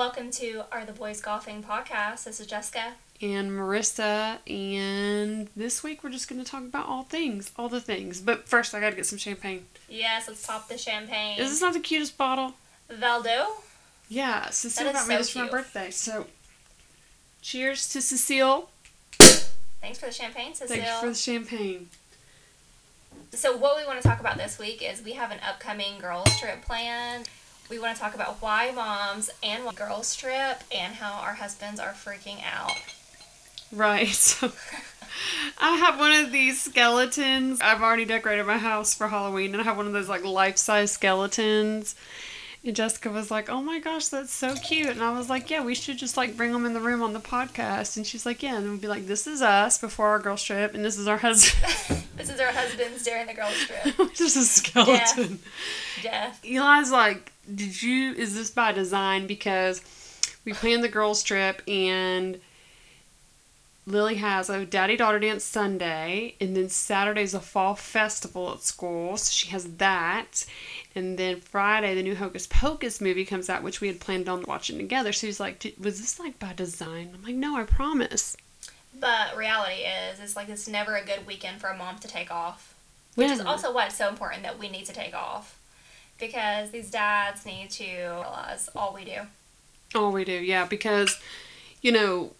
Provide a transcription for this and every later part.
Welcome to Are the Boys Golfing podcast. This is Jessica. and Marissa, and this week we're just going to talk about all things, all the things. But first, I got to get some champagne. Yes, let's pop the champagne. Is this not the cutest bottle? Valdo? Yeah, Cecile got me so this for my birthday. So, cheers to Cecile. Thanks for the champagne, Cecile. Thank you for the champagne. So, what we want to talk about this week is we have an upcoming girls' trip planned. We want to talk about why moms and why girls' trip and how our husbands are freaking out. Right. I have one of these skeletons. I've already decorated my house for Halloween, and I have one of those like life size skeletons. And Jessica was like, "Oh my gosh, that's so cute!" And I was like, "Yeah, we should just like bring them in the room on the podcast." And she's like, "Yeah," and we'd be like, "This is us before our girls trip, and this is our husband." This is our husbands during the girls' trip. just a skeleton. Death. Eli's like, "Did you? Is this by design? Because we planned the girls trip and." Lily has a daddy daughter dance Sunday, and then Saturday's a fall festival at school, so she has that. And then Friday, the new Hocus Pocus movie comes out, which we had planned on watching together. So he's like, "Did- Was this like by design? I'm like, No, I promise. But reality is, it's like it's never a good weekend for a mom to take off. Which is also why it's so important that we need to take off. Because these dads need to realize all we do. Oh, we do, yeah, because, you know,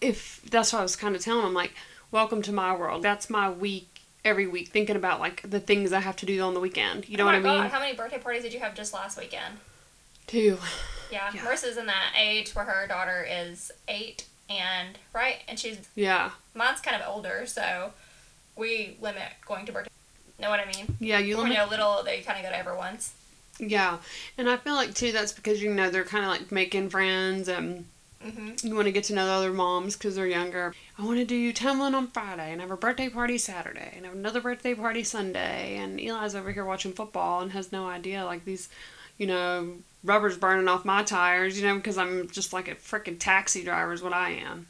if that's what I was kind of telling them, like, welcome to my world. That's my week every week, thinking about like the things I have to do on the weekend. You know oh what I mean? God, how many birthday parties did you have just last weekend? Two. Yeah, Yeah. Marissa's in that age where her daughter is eight and right, and she's Yeah, mine's kind of older, so we limit going to birthday. Know what I mean? yeah, you When limit. you're little, they kind of go to every once. Yeah, and I feel like too that's because you know they're kind of like making friends and hmm you want to get to know the other moms because they're younger. I want to do you tumbling on Friday and have a birthday party Saturday and have another birthday party Sunday. And Eli's over here watching football and has no idea like these, you know, rubbers burning off my tires. You know, because I'm just like a freaking taxi driver is what I am.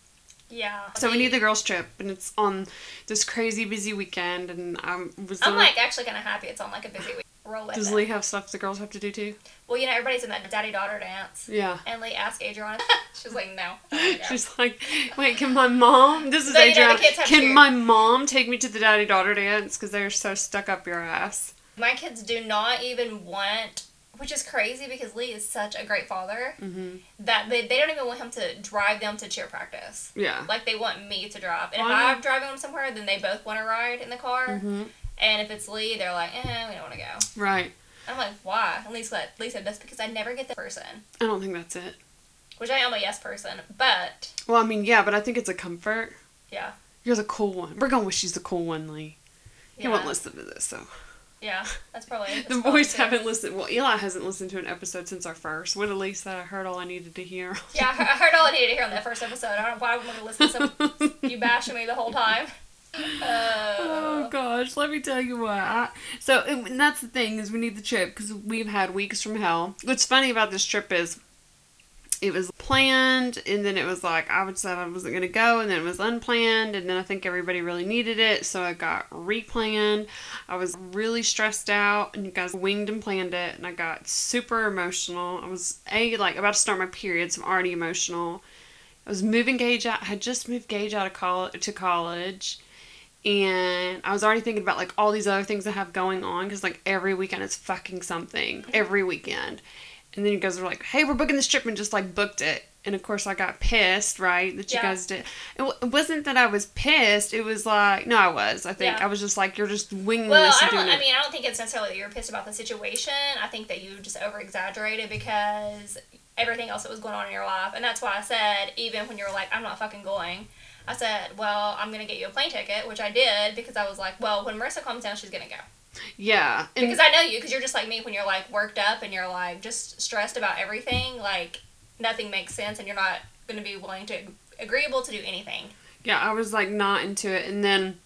Yeah. So we need the girls trip and it's on this crazy busy weekend and I was. I'm like actually kind of happy it's on like a busy week. Roll with Does it. Lee have stuff the girls have to do too? Well, you know everybody's in that daddy daughter dance. Yeah. And Lee asked Adrian. She's like, no. I don't wanna go." She's like, wait, can my mom? This is No, you know, Adriana. Can to- my mom take me to the daddy daughter dance? Because they're so stuck up your ass. My kids do not even want, which is crazy because Lee is such a great father hmm that they, they don't even want him to drive them to cheer practice. Yeah. Like they want me to drive. And if Why? I'm driving them somewhere, then they both want to ride in the car. hmm And if it's Lee, they're like, eh, we don't want to go. Right. I'm like, why? And Lee said, Lee said, that's because I never get the person. I don't think that's it. Which I am a yes person. But, Well, I mean, yeah, but I think it's a comfort. yeah. You're the cool one. We're going with she's the cool one, Lee. He Yeah, won't listen to this, so. Yeah that's probably that's The probably boys haven't listened. Well, Eli hasn't listened to an episode since our first. What at least that I heard all I needed to hear. Yeah, I heard- all I needed to hear on that first episode. I don't know why I want to listen to some you bashing me the whole time. Oh Uh, gosh, let me tell you what. I, so and and that's the thing is we need the trip because we've had weeks from hell. What's funny about this trip is it was planned and then it was like I would said I wasn't gonna go and then it was unplanned and then I think everybody really needed it so it got replanned. I was really stressed out and you guys winged and planned it and I got super emotional. I was a like about to start my period, so I'm already emotional. I was moving Gage out. I had just moved Gage out of college to college and I was already thinking about like all these other things I have going on because like every weekend it's fucking something every weekend. And then you guys were like, "Hey, we're booking this trip," and just like booked it. And of course, I got pissed, right? That you Yeah. guys did. It, it wasn't that I was pissed. It was like, no, I was. I think Yeah. I was just like, you're just winging well, this I don't. I mean, I don't think it's necessarily that you're pissed about the situation. I think that you just over exaggerated because everything else that was going on in your life, and that's why I said even when you were like, "I'm not fucking going," I said, "Well, I'm gonna get you a plane ticket," which I did because I was like, "Well, when Marissa comes down, she's gonna go." Yeah, and because I know you because you're just like me when you're like worked up and you're like just stressed about everything like nothing makes sense and you're not going to be willing to agreeable to do anything yeah, I was like not into it, and then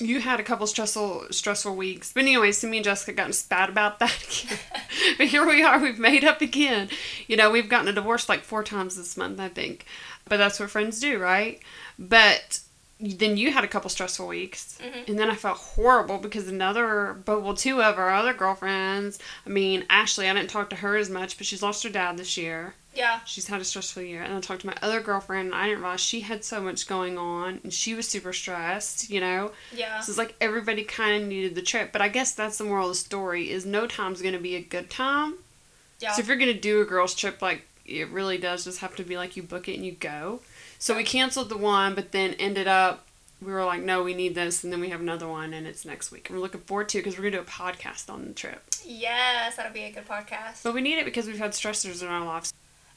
you had a couple stressful stressful weeks. But anyways, so me and Jessica got spat about that again. but here we are, we've made up again. You know, we've gotten a divorce like four times this month, I think. But that's what friends do, right? But then you had a couple stressful weeks. Mhm. And then I felt horrible because another, but well, two of our other girlfriends, I mean, Ashley, I didn't talk to her as much, but she's lost her dad this year. Yeah. She's had a stressful year. And I talked to my other girlfriend, and I didn't realize she had so much going on, and she was super stressed, you know? Yeah. So it's like everybody kind of needed the trip. But I guess that's the moral of the story is no time's going to be a good time. Yeah. So if you're going to do a girls trip, like, it really does just have to be like you book it and you go. So we canceled the one, but then ended up, we were like, no, we need this. And then we have another one, and it's next week. And we're looking forward to it because we're going to do a podcast on the trip. Yes, that'll be a good podcast. But we need it because we've had stressors in our lives.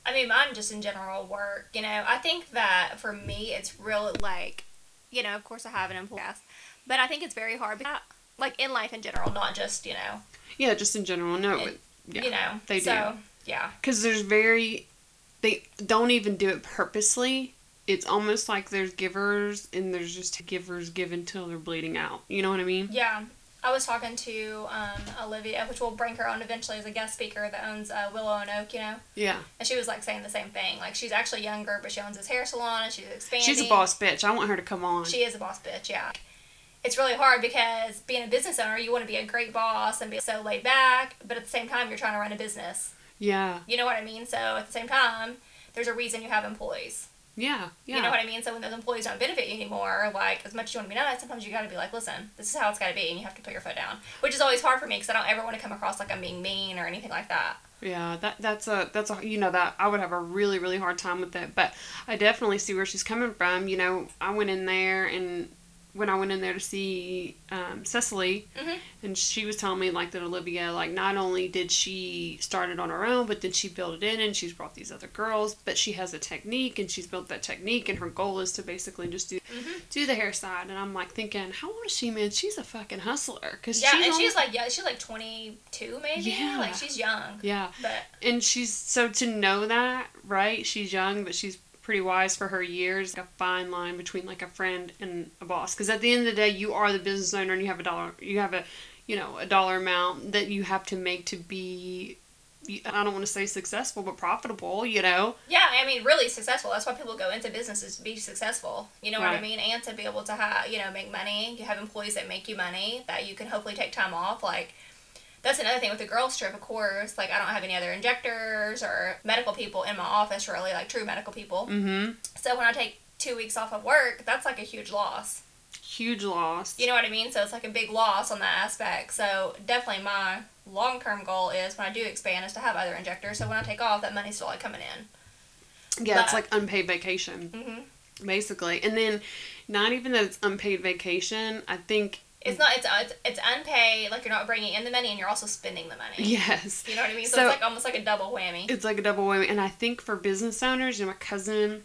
I mean, mine just in general work. You know, I think that for me, it's real like, you know, of course I have an employee, but I think it's very hard. Because, like in life in general, not just you know, Yeah, just in general. No, It- yeah. you know. they so, Yeah. because there's very they don't even do it purposely it's almost like there's givers and there's just givers give until they're bleeding out you know what i mean Yeah. I was talking to um, Olivia, which we'll bring her on eventually as a guest speaker that owns uh, Willow and Oak, you know. yeah And she was like saying the same thing. Like she's actually younger, but she owns this hair salon and she's expanding. she's a boss bitch i want her to come on She is a boss bitch, yeah. It's really hard because being a business owner, you want to be a great boss and be so laid back, but at the same time, you're trying to run a business. yeah You know what I mean? So at the same time, there's a reason you have employees. Yeah yeah You know what I mean? So when those employees don't benefit you anymore, like as much as you want to be nice, sometimes you got to be like, listen, this is how it's got to be, and you have to put your foot down. Which is always hard for me because I don't ever want to come across like I'm being mean or anything like that. yeah that that's a that's a you know that i would have a really really hard time with it, but i definitely see where she's coming from you know i went in there and when i went in there to see um, cecily Mhm. and she was telling me like that olivia like not only did she start it on her own but then she built it in and she's brought these other girls but she has a technique and she's built that technique and her goal is to basically just do Mhm. do the hair side and i'm like thinking how old is she man she's a fucking hustler because Yeah, she's and only- she's like, yeah, she's like 22 maybe. Yeah. Like she's young. yeah But and she's so to know that right she's young but she's pretty wise for her years like a fine line between like a friend and a boss because at the end of the day you are the business owner and you have a dollar you have a you know a dollar amount that you have to make to be i don't want to say successful but profitable you know Yeah, I mean, really successful. That's why people go into businesses to be successful. You know what I mean? And to be able to have, you know, make money. You have employees that make you money that you can hopefully take time off. Like, that's another thing with the girls trip, of course. Like, I don't have any other injectors or medical people in my office, really, like true medical people. mm-hmm So when I take two weeks off of work, that's like a huge loss. huge loss You know what I mean? So it's like a big loss on that aspect. So definitely my long term goal is when I do expand is to have other injectors. So when I take off, that money's still like coming in. yeah it's like unpaid vacation hmm basically and then not even that it's unpaid vacation i think It's not. It's, it's it's unpaid. Like you're not bringing in the money, and you're also spending the money. yes You know what I mean? So, So- it's like almost like a double whammy. it's like a double whammy. And I think for business owners, you know, my cousin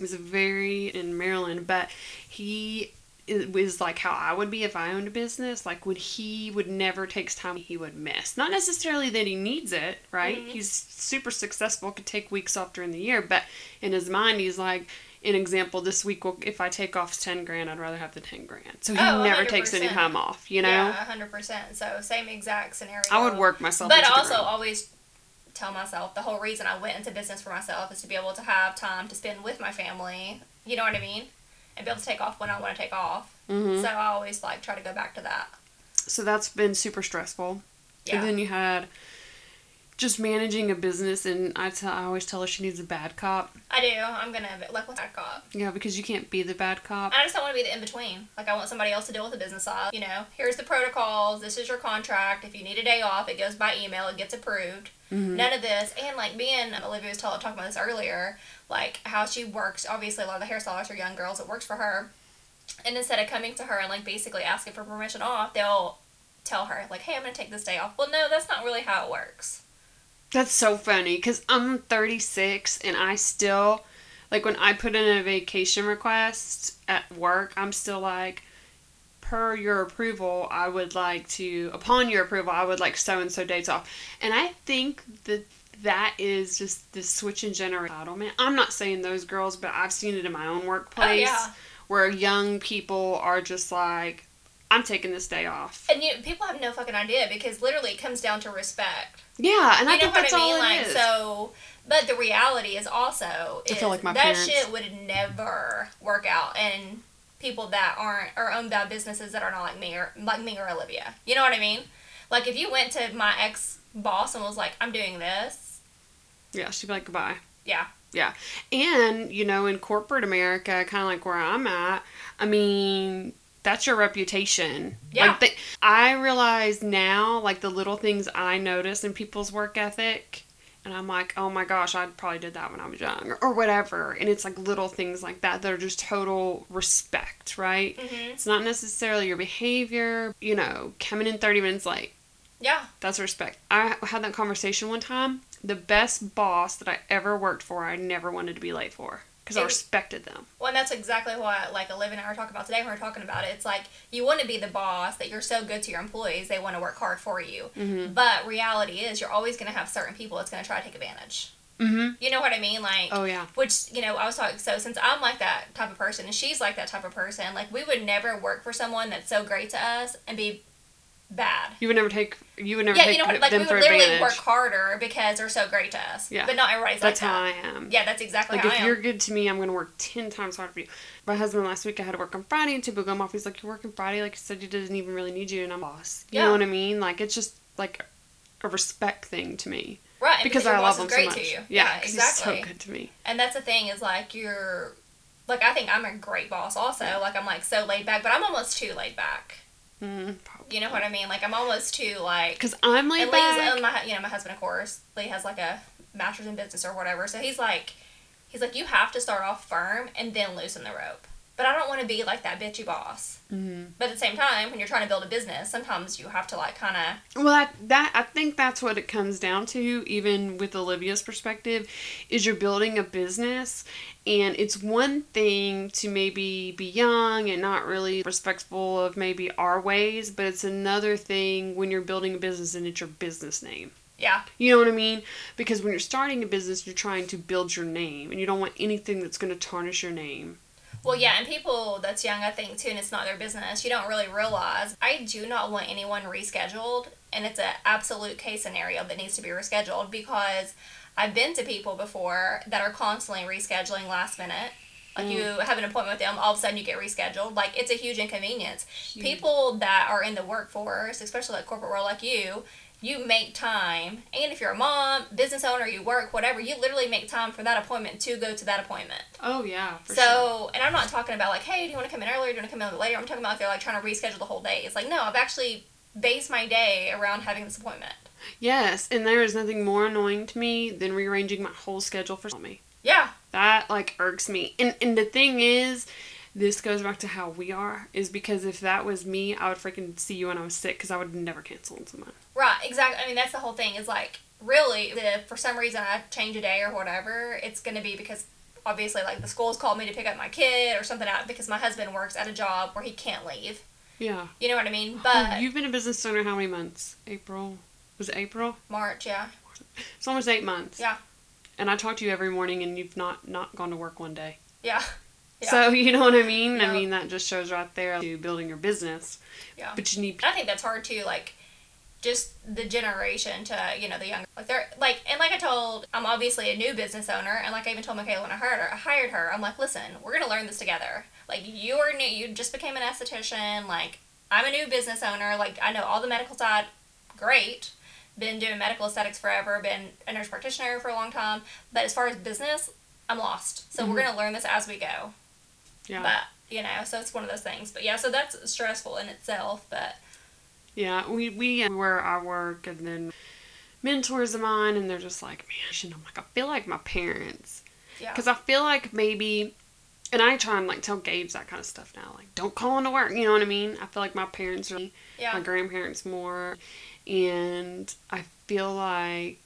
was very in Maryland, but he it was like how I would be if I owned a business. Like when he would never takes time he would miss. Not necessarily that he needs it, right? Mhm. He's super successful, could take weeks off during the year, but in his mind he's like. An example: This week, will if I take off ten grand, I'd rather have the ten grand. So he Oh, never takes any time off. You know, Yeah, hundred percent. So same exact scenario. I would work myself. but also always tell myself the whole reason I went into business for myself is to be able to have time to spend with my family. You know what I mean? And be able to take off when I want to take off. Mhm. So I always like try to go back to that. so that's been super stressful. Yeah. And then you had just managing a business, and I tell I always tell her she needs a bad cop. I do. I'm gonna like what's that cop? Yeah, because you can't be the bad cop. I just don't want to be the in between. Like I want somebody else to deal with the business side. You know, here's the protocols. This is your contract. If you need a day off, it goes by email. It gets approved. Mhm. None of this. And like me and Olivia was talking about this earlier, like how she works. Obviously, a lot of the hairstylists are young girls. It works for her. And instead of coming to her and like basically asking for permission off, they'll tell her like, "Hey, I'm gonna take this day off." Well, no, that's not really how it works. That's so funny because I'm 36 and I still, like, when I put in a vacation request at work, I'm still like, per your approval, I would like to, upon your approval, I would like so and so dates off. And I think that that is just the switch in generation entitlement. I'm not saying those girls, but I've seen it in my own workplace Oh yeah. where young people are just like, I'm taking this day off. And you people have no fucking idea because literally it comes down to respect. Yeah, and I know think what that's I mean? all it like is. so but the reality is also I feel like my that parents- shit would never work out and people that aren't or own bad businesses that are not like me or like me or Olivia. You know what I mean? Like if you went to my ex boss and was like, "I'm doing this," Yeah, she'd be like, goodbye. yeah, Yeah. And, you know, in corporate America, kind of like where I'm at, I mean, that's your reputation. Yeah. Like the, I realize now, like the little things I notice in people's work ethic, and I'm like, oh my gosh, I probably did that when I was young, or, or whatever. And it's like little things like that that are just total respect, right? Mhm. It's not necessarily your behavior, you know, coming in 30 minutes late. yeah, That's respect. I had that conversation one time. The best boss that I ever worked for, I never wanted to be late for because I respected them. Well, and that's exactly what like Olivia and I were talking about today when we are talking about it. It's like you want to be the boss that you're so good to your employees, they want to work hard for you. Mm-hmm. But reality is, you're always going to have certain people that's going to try to take advantage. Mm-hmm. You know what I mean? Like, Oh yeah. which you know, I was talking. So since I'm like that type of person, and she's like that type of person, like we would never work for someone that's so great to us and be bad. You would never take. You would never Yeah, take you know, what, like we would literally advantage. work harder because they're so great to us. Yeah. But not everybody's That's like how that. I am. Yeah, that's exactly Like how if I am. you're good to me, I'm gonna work ten times harder for you. My husband last week I had to work on Friday, and typical off. He's like, "You're working Friday, like you said, he doesn't even really need you, and I'm boss." You Yeah. know what I mean? Like it's just like a respect thing to me right, and because I love him so much. Yeah, Yeah, exactly. He's so good to me. And that's the thing is like you're, like I think I'm a great boss also. Like I'm like so laid back, but I'm almost too laid back. Mm, You know what I mean? Like I'm almost too like. Because I'm laid and Lee's, back. and my you know my husband of course Lee has like a master's in business or whatever, so he's like, he's like you have to start off firm and then loosen the rope. But I don't want to be like that bitchy boss. hmm But at the same time, when you're trying to build a business, sometimes you have to like kind of Well, that, that I think that's what it comes down to. Even with Olivia's perspective, is you're building a business, and it's one thing to maybe be young and not really respectful of maybe our ways, but it's another thing when you're building a business and it's your business name. yeah You know what I mean? Because when you're starting a business, you're trying to build your name, and you don't want anything that's going to tarnish your name. Well, yeah, and people that's young, I think too, and it's not their business. You don't really realize. I do not want anyone rescheduled, and it's an absolute case scenario that needs to be rescheduled because I've been to people before that are constantly rescheduling last minute. Like you mm. have an appointment with them, all of a sudden you get rescheduled. Like it's a huge inconvenience. People that are in the workforce, especially like corporate world like you, you make time, and if you're a mom, business owner, you work, whatever, you literally make time for that appointment to go to that appointment. Oh yeah, So, and I'm not talking about like, hey, do you want to come in earlier? Do you want to come in later? I'm talking about if they're like trying to reschedule the whole day. It's like, no, I've actually based my day around having this appointment. Yes, and there is nothing more annoying to me than rearranging my whole schedule for me. Yeah, That like irks me. And and the thing is, this goes back to how we are. Is because if that was me, I would freaking see you when I was sick because I would never cancel on someone. right, exactly. I mean, that's the whole thing. Is like, really, if for some reason I change a day or whatever, it's gonna be because obviously like the school's called me to pick up my kid or something out because my husband works at a job where he can't leave. Yeah. You know what I mean? Oh, But you've been a business owner how many months? April. Was it April? March, yeah, It's almost eight months. Yeah. And I talk to you every morning, and you've not not gone to work one day. yeah, Yeah. So you know what I mean? Yeah. I mean that just shows right there to building your business. yeah. But you need. I think that's hard too, like just the generation to you know the younger like they're like and like I told I'm obviously a new business owner and like I even told Michaela when I hired her I hired her I'm like listen we're gonna learn this together like you are new you just became an esthetician like I'm a new business owner like I know all the medical side great been doing medical aesthetics forever been a nurse practitioner for a long time but as far as business I'm lost. So we're Mhm. gonna learn this as we go. Yeah. but you know so it's one of those things. But yeah so that's stressful in itself but Yeah, we we where I work, and then mentors of mine, and they're just like, man, I'm like, I feel like my parents, yeah. Because I feel like maybe, and I try and like tell Gage that kind of stuff now, like don't call into work, you know what I mean? I feel like my parents are yeah. my grandparents more, and I feel like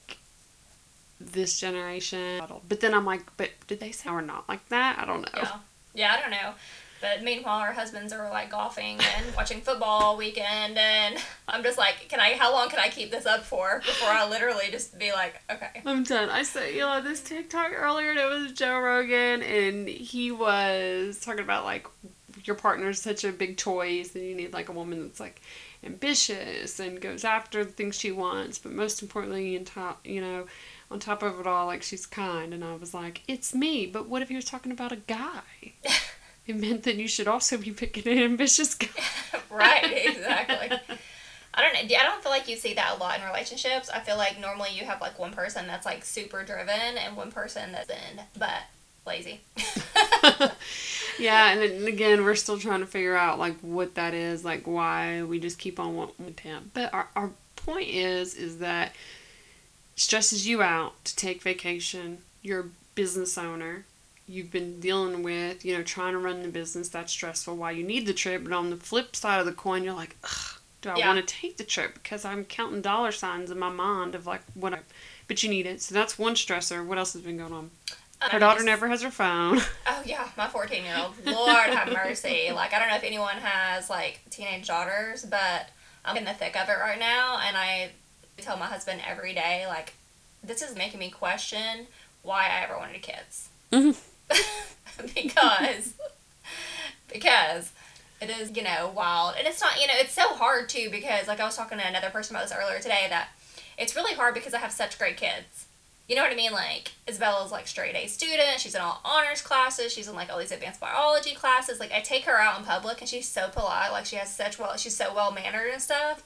this generation, but then I'm like, but did they say we're not like that? I don't know. Yeah. Yeah, I don't know. But meanwhile, our husbands are like golfing and watching football weekend, and I'm just like, can I? How long can I keep this up for before I literally just be like, okay, I'm done. I saw you know this TikTok earlier and it was Joe Rogan and he was talking about like your partner's such a big choice and you need like a woman that's like ambitious and goes after the things she wants, but most importantly in top you know, on top of it all, like she's kind and I was like, It's me, but what if he was talking about a guy? it meant that you should also be picking an ambitious guy. right, exactly. I don't know. I don't feel like you see that a lot in relationships. I feel like normally you have like one person that's like super driven and one person that's in but lazy. yeah, and then again, we're still trying to figure out like what that is, like why we just keep on wanting him. But our our point is is that stresses you out to take vacation. You're a business owner. You've been dealing with, you know, trying to run the business. That's stressful. Why you need the trip. But on the flip side of the coin, you're like, Ugh, do I Yeah. want to take the trip? Because I'm counting dollar signs in my mind of like what I. But you need it. So that's one stressor. What else has been going on? Her daughter just- never has her phone. Oh yeah, my fourteen year old. Lord have mercy. Like I don't know if anyone has like teenage daughters, but I'm in the thick of it right now, and I tell my husband every day like, this is making me question why I ever wanted kids. Mhm. because because it is you know wild and it's not you know it's so hard too because like i was talking to another person about this earlier today that it's really hard because i have such great kids you know what i mean? Like isabella's like straight a student. She's in all honors classes. She's in like all these advanced biology classes. Like i take her out in public and she's so polite. Like she has such well she's so well mannered and stuff.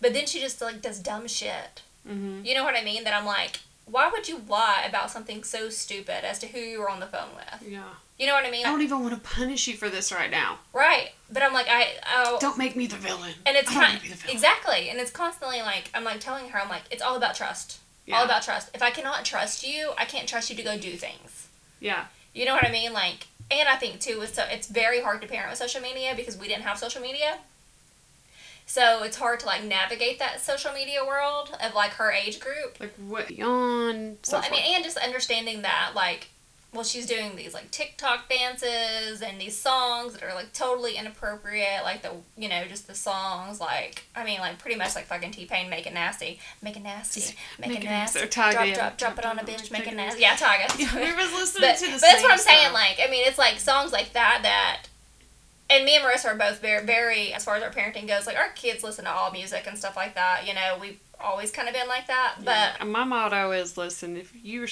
But then she just like does dumb shit. Mm-hmm. you know what i mean? That i'm like why would you lie about something so stupid as to who you were on the phone with? Yeah. you know what i mean? I don't even want to punish you for this right now. Right, but I'm like I oh, Don't make me the villain. and it's kind wanna be the villain. exactly, and it's constantly like I'm like telling her I'm like it's all about trust, Yeah. all about trust. If I cannot trust you, I can't trust you to go do things. Yeah. You know what I mean? Like, and I think too with so it's very hard to parent with social media because we didn't have social media. So it's hard to like navigate that social media world of like her age group. Like what beyond so Well, I mean, and just understanding that, like, well, she's doing these like TikTok dances and these songs that are like totally inappropriate, like the you know just the songs, like I mean, like pretty much like fucking T Pain, make it nasty, make it nasty, make, Make it nasty, drop, yeah. drop, drop it on a Drop bitch, make it nasty. Yeah, Tyga. we was listening but, to the but that's what I'm saying. stuff. Like, I mean, it's like songs like that that, and me and Marissa are both very, very, as far as our parenting goes, like our kids listen to all music and stuff like that. You know, we've always kind of been like that. But Yeah. My motto is listen, if you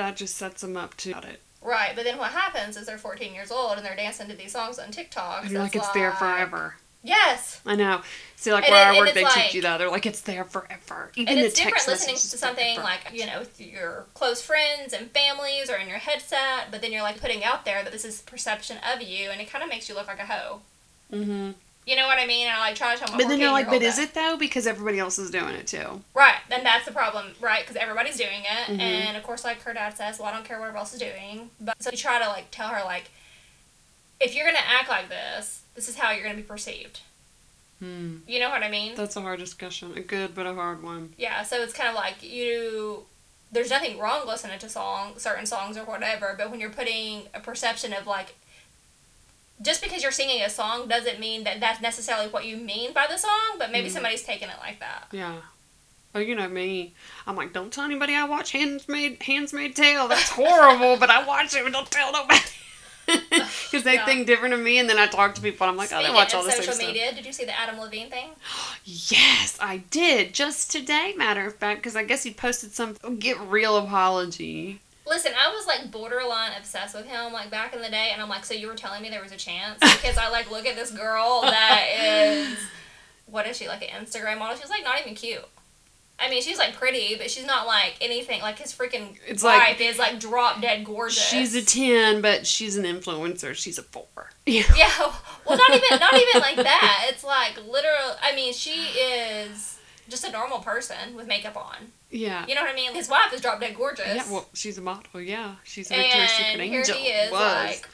that just sets them up to it. right, but then what happens is they're 14 years old and they're dancing to these songs on TikTok. And so like it's there forever. Yes, I know. See, like And where it- I work, they like- teach you that. They're like, it's there forever. Even and the it's different text listening to something forever. like you know with your close friends and families or in your headset, but then you're like putting out there that this is perception of you, and it kind of makes you look like a hoe. Mm-hmm. You know what I mean? And I like try to tell my But then you're like, but is that. it though? Because everybody else is doing it too. Right, then that's the problem, right? Because everybody's doing it, Mhm. and of course, like her dad says, well, I don't care what everyone else is doing. But so you try to like tell her like, if you're gonna act like this, this is how you're gonna be perceived. Hmm. You know what I mean? That's a hard discussion. A good but a hard one. Yeah. So it's kind of like you. There's nothing wrong listening to song, certain songs or whatever, but when you're putting a perception of like. Just because you're singing a song doesn't mean that that's necessarily what you mean by the song, but maybe Mhm. somebody's taking it like that. Yeah. Oh, you know me. I'm like, don't tell anybody I watch Handsmaid Handsmaid Tale. That's horrible, but I watch it, but don't tell nobody. Because they Yeah. think different of me, and then I talk to people, and I'm like, oh, they watch all the same social stuff. media, did you see the Adam Levine thing? Yes, I did. Just today, matter of fact, because I guess he posted some get real apology. Listen, I was like borderline obsessed with him like back in the day, and I'm like, so you were telling me there was a chance because I like look at this girl that is, what is she like an Instagram model? She's like not even cute. I mean, she's like pretty, but she's not like anything. Like his freaking It's wife like- is like drop dead gorgeous. She's a 10, but she's an influencer. She's a 4. Yeah. yeah. Well, not even not even like that. It's like literal. I mean, she is just a normal person with makeup on. Yeah. You know what I mean? His wife is drop dead gorgeous. Yeah, well, she's a model. Yeah, she's a Victoria's Secret and here angel. he is, Was. like,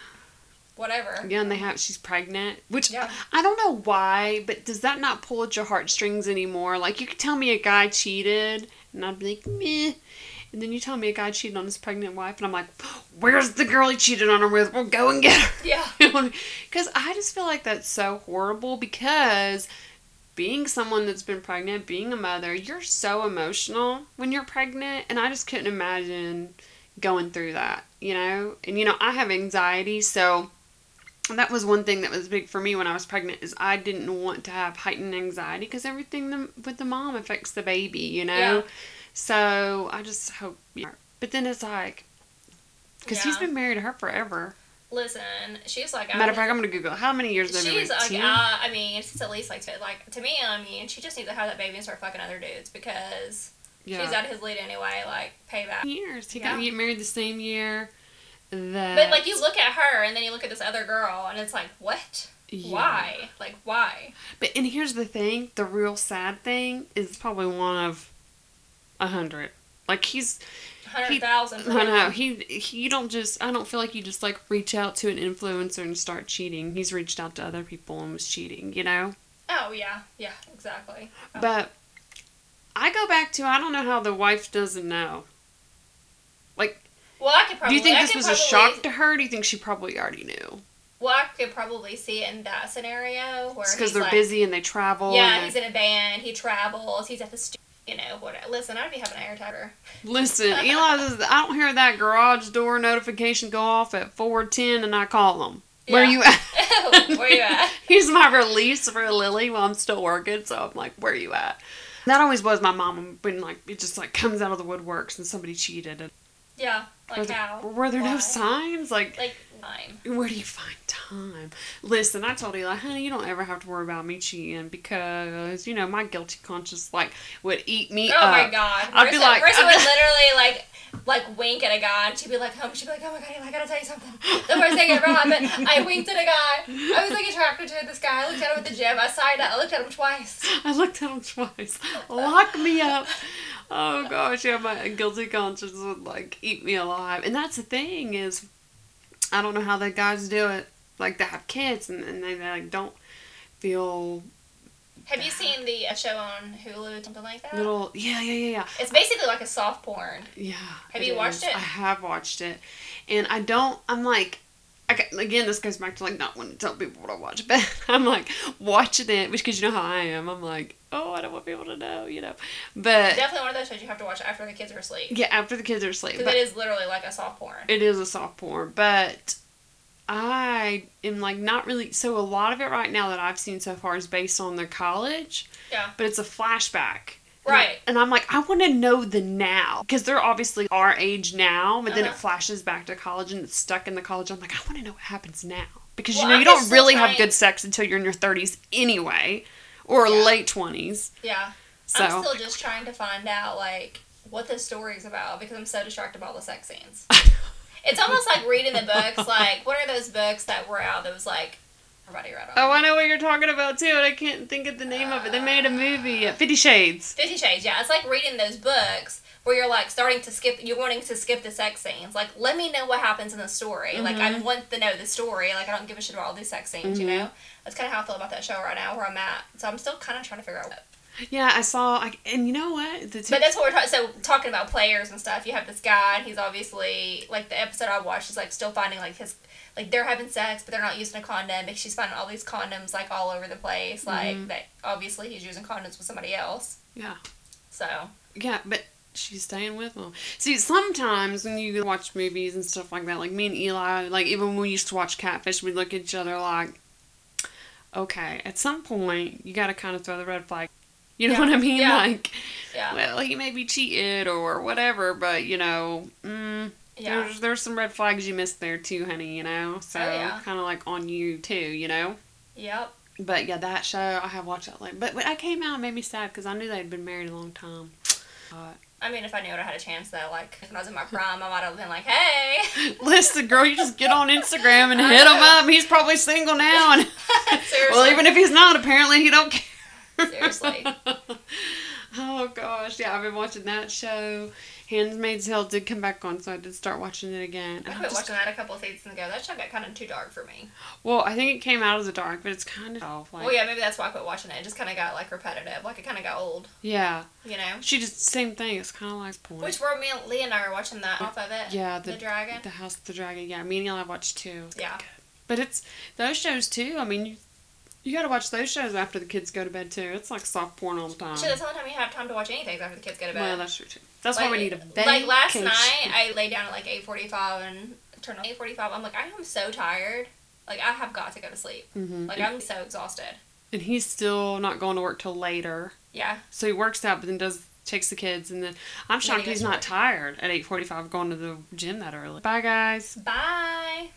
whatever. Yeah, and they have she's pregnant, which Yeah. I don't know why, but does that not pull at your heartstrings anymore? Like you could tell me a guy cheated, and I'd be like, meh. And then you tell me a guy cheated on his pregnant wife, and I'm like, where's the girl he cheated on her with? We'll go and get her. Yeah. Because I just feel like that's so horrible because being someone that's been pregnant, being a mother, you're so emotional when you're pregnant. And I just couldn't imagine going through that, you know? And, you know, I have anxiety, so that was one thing that was big for me when I was pregnant is I didn't want to have heightened anxiety because everything the, with the mom affects the baby, you know? Yeah. So I just hope. Yeah. But then it's like, because he's been married to her forever. Listen, she's like Matter of fact, I'm gonna Google how many years they've been She's married. like, Ten? uh, I mean, she's at least like, to, like to me, I mean, she just needs to have that baby and start fucking other dudes because yeah. she's out of his lead anyway. Like payback. years. He Yeah. got get married the same year. That. But like you look at her and then you look at this other girl and it's like, what? Yeah. Why? Like why? But and here's the thing: the real sad thing is probably one of a hundred. Like he's, Hundred thousand. I know he, he. You don't just. I don't feel like you just like reach out to an influencer and start cheating. He's reached out to other people and was cheating. You know. Oh yeah, yeah, exactly. Oh. But I go back to I don't know how the wife doesn't know. Like, well, I could probably. do you think I this was a shock to her? Do you think she probably already knew? Well, I could probably see it in that scenario where because they're like, busy and they travel. Yeah, he's in a band. He travels. He's at the studio. You know, what? Listen, I'd be having an air tagger. Listen, Eli says I don't hear that garage door notification go off at four ten, and I call him. Where Yeah. you at? Oh, where you at? Here's my release for Lily while I'm still working, so I'm like, where are you at? That always was my mom when like it just like comes out of the woodworks and somebody cheated. And Yeah, were like there, how? were there Why? no signs? Like Like time. Where do you find time? Listen, I told Eli, honey, you don't ever have to worry about me cheating because, you know, my guilty conscience, like, would eat me Oh up. my god. I'd be like- Marissa I'd literally like like wink at a guy and she'd be like, oh, she'd be like, oh my god, Eli, I gotta tell you something. The first thing ever happened, I winked at a guy. I was like attracted to this guy. I looked at him at the gym. I sighed I looked at him twice. I looked at him twice. Lock me up. Oh gosh, yeah, my guilty conscience would like eat me alive. And that's the thing is, I don't know how the guys do it. Like they have kids and, and they, they like don't feel Have you seen the a show on Hulu, something like that? little. Yeah, yeah, yeah, yeah. It's basically like a soft porn. Yeah. Have you watched it? I have watched it, and I don't. I'm like. I again, this goes back to like not wanting to tell people what I watch, but I'm like watching it which because you know how I am. I'm like, oh, I don't want people to know, you know. But Definitely one of those shows you have to watch after the kids are asleep. yeah, after the kids are asleep, Because but it is literally like a soft porn. it is a soft porn. But I am like not really. So a lot of it right now that I've seen so far is based on their college, Yeah. but it's a flashback. Right. And I'm like, I want to know the now. Because they're obviously our age now, but then it Uh-huh. flashes back to college and it's stuck in the college. I'm like, I want to know what happens now. Because, you know, I'm you don't really still have good sex until you're in your 30s anyway, or Yeah. late 20s. Yeah. So, I'm still just trying to find out like what this story's about because I'm so distracted by all the sex scenes. It's almost like reading the books. Like, what are those books that were out that was like everybody read oh, I know what you're talking about too, and I can't think of the name of it. They made a movie, uh, Fifty Shades. Fifty Shades. Yeah, it's like reading those books where you're like starting to skip. You're wanting to skip the sex scenes. Like, let me know what happens in the story. Like, I Mhm. want to know the story. Like, I don't give a shit about all these sex scenes. You Mhm. know, that's kind of how I feel about that show right now, where I'm at. So I'm still kind of trying to figure out. Yeah, I saw, I, and you know what? Two, But that's what we're talking. So talking about players and stuff, you have this guy, and he's obviously like the episode I watched is like still finding like his like they're having sex, but they're not using a condom. Because she's finding all these condoms like all over the place. Like Mhm. that, obviously he's using condoms with somebody else. yeah. So Yeah, but she's staying with him. See, sometimes when you watch movies and stuff like that, like me and Eli, like even when we used to watch Catfish, we'd look at each other like, okay, at some point you got to kind of throw the red flag. You know Yeah, what I mean? yeah. Like, yeah, well, he may be cheated or whatever, but you know, mm, yeah, there's there's some red flags you missed there too, honey. You know, so Oh, kind of like on you too. You know. yep. But yeah, that show I have watched that like, but when I came out, it made me sad because I knew they'd been married a long time. But I mean, if I knew it, I had a chance though. Like when I was in my prime, I might have been like, "Hey, Listen, girl, you just get on Instagram and hit him up. He's probably single now, and well, even if he's not, apparently he don't care. Seriously. oh gosh, yeah, I've been watching that show. Handmaid's Tale did come back on, so I did start watching it again. I quit watching that a couple of seasons ago. That show got kind of too dark for me. well, I think it came out of the dark, but it's kind of off. Like, well, yeah, maybe that's why I quit watching it. It just kind of got like repetitive. Like it kind of got old. yeah. You know. She just same thing. It's kind of like point. Which were me and Lee and I are watching that off of it. yeah, The, the dragon. the House of the Dragon. Yeah, me and Eli watched too. Yeah. But it's those shows too. I mean, you you got to watch those shows after the kids go to bed too. It's like soft porn all the time. Shit, that's the only time you have time to watch anything after the kids go to bed. well, that's true too. That's like, why we need a bed. Like last night, I lay down at like eight forty five and turned on eight forty five. I'm like, I am so tired. Like I have got to go to sleep. hmm Like I'm so exhausted. and he's still not going to work till later. Yeah. So he works out, but then does takes the kids, and then I'm shocked he's not tired at eight forty five going to the gym that early. Bye guys. Bye.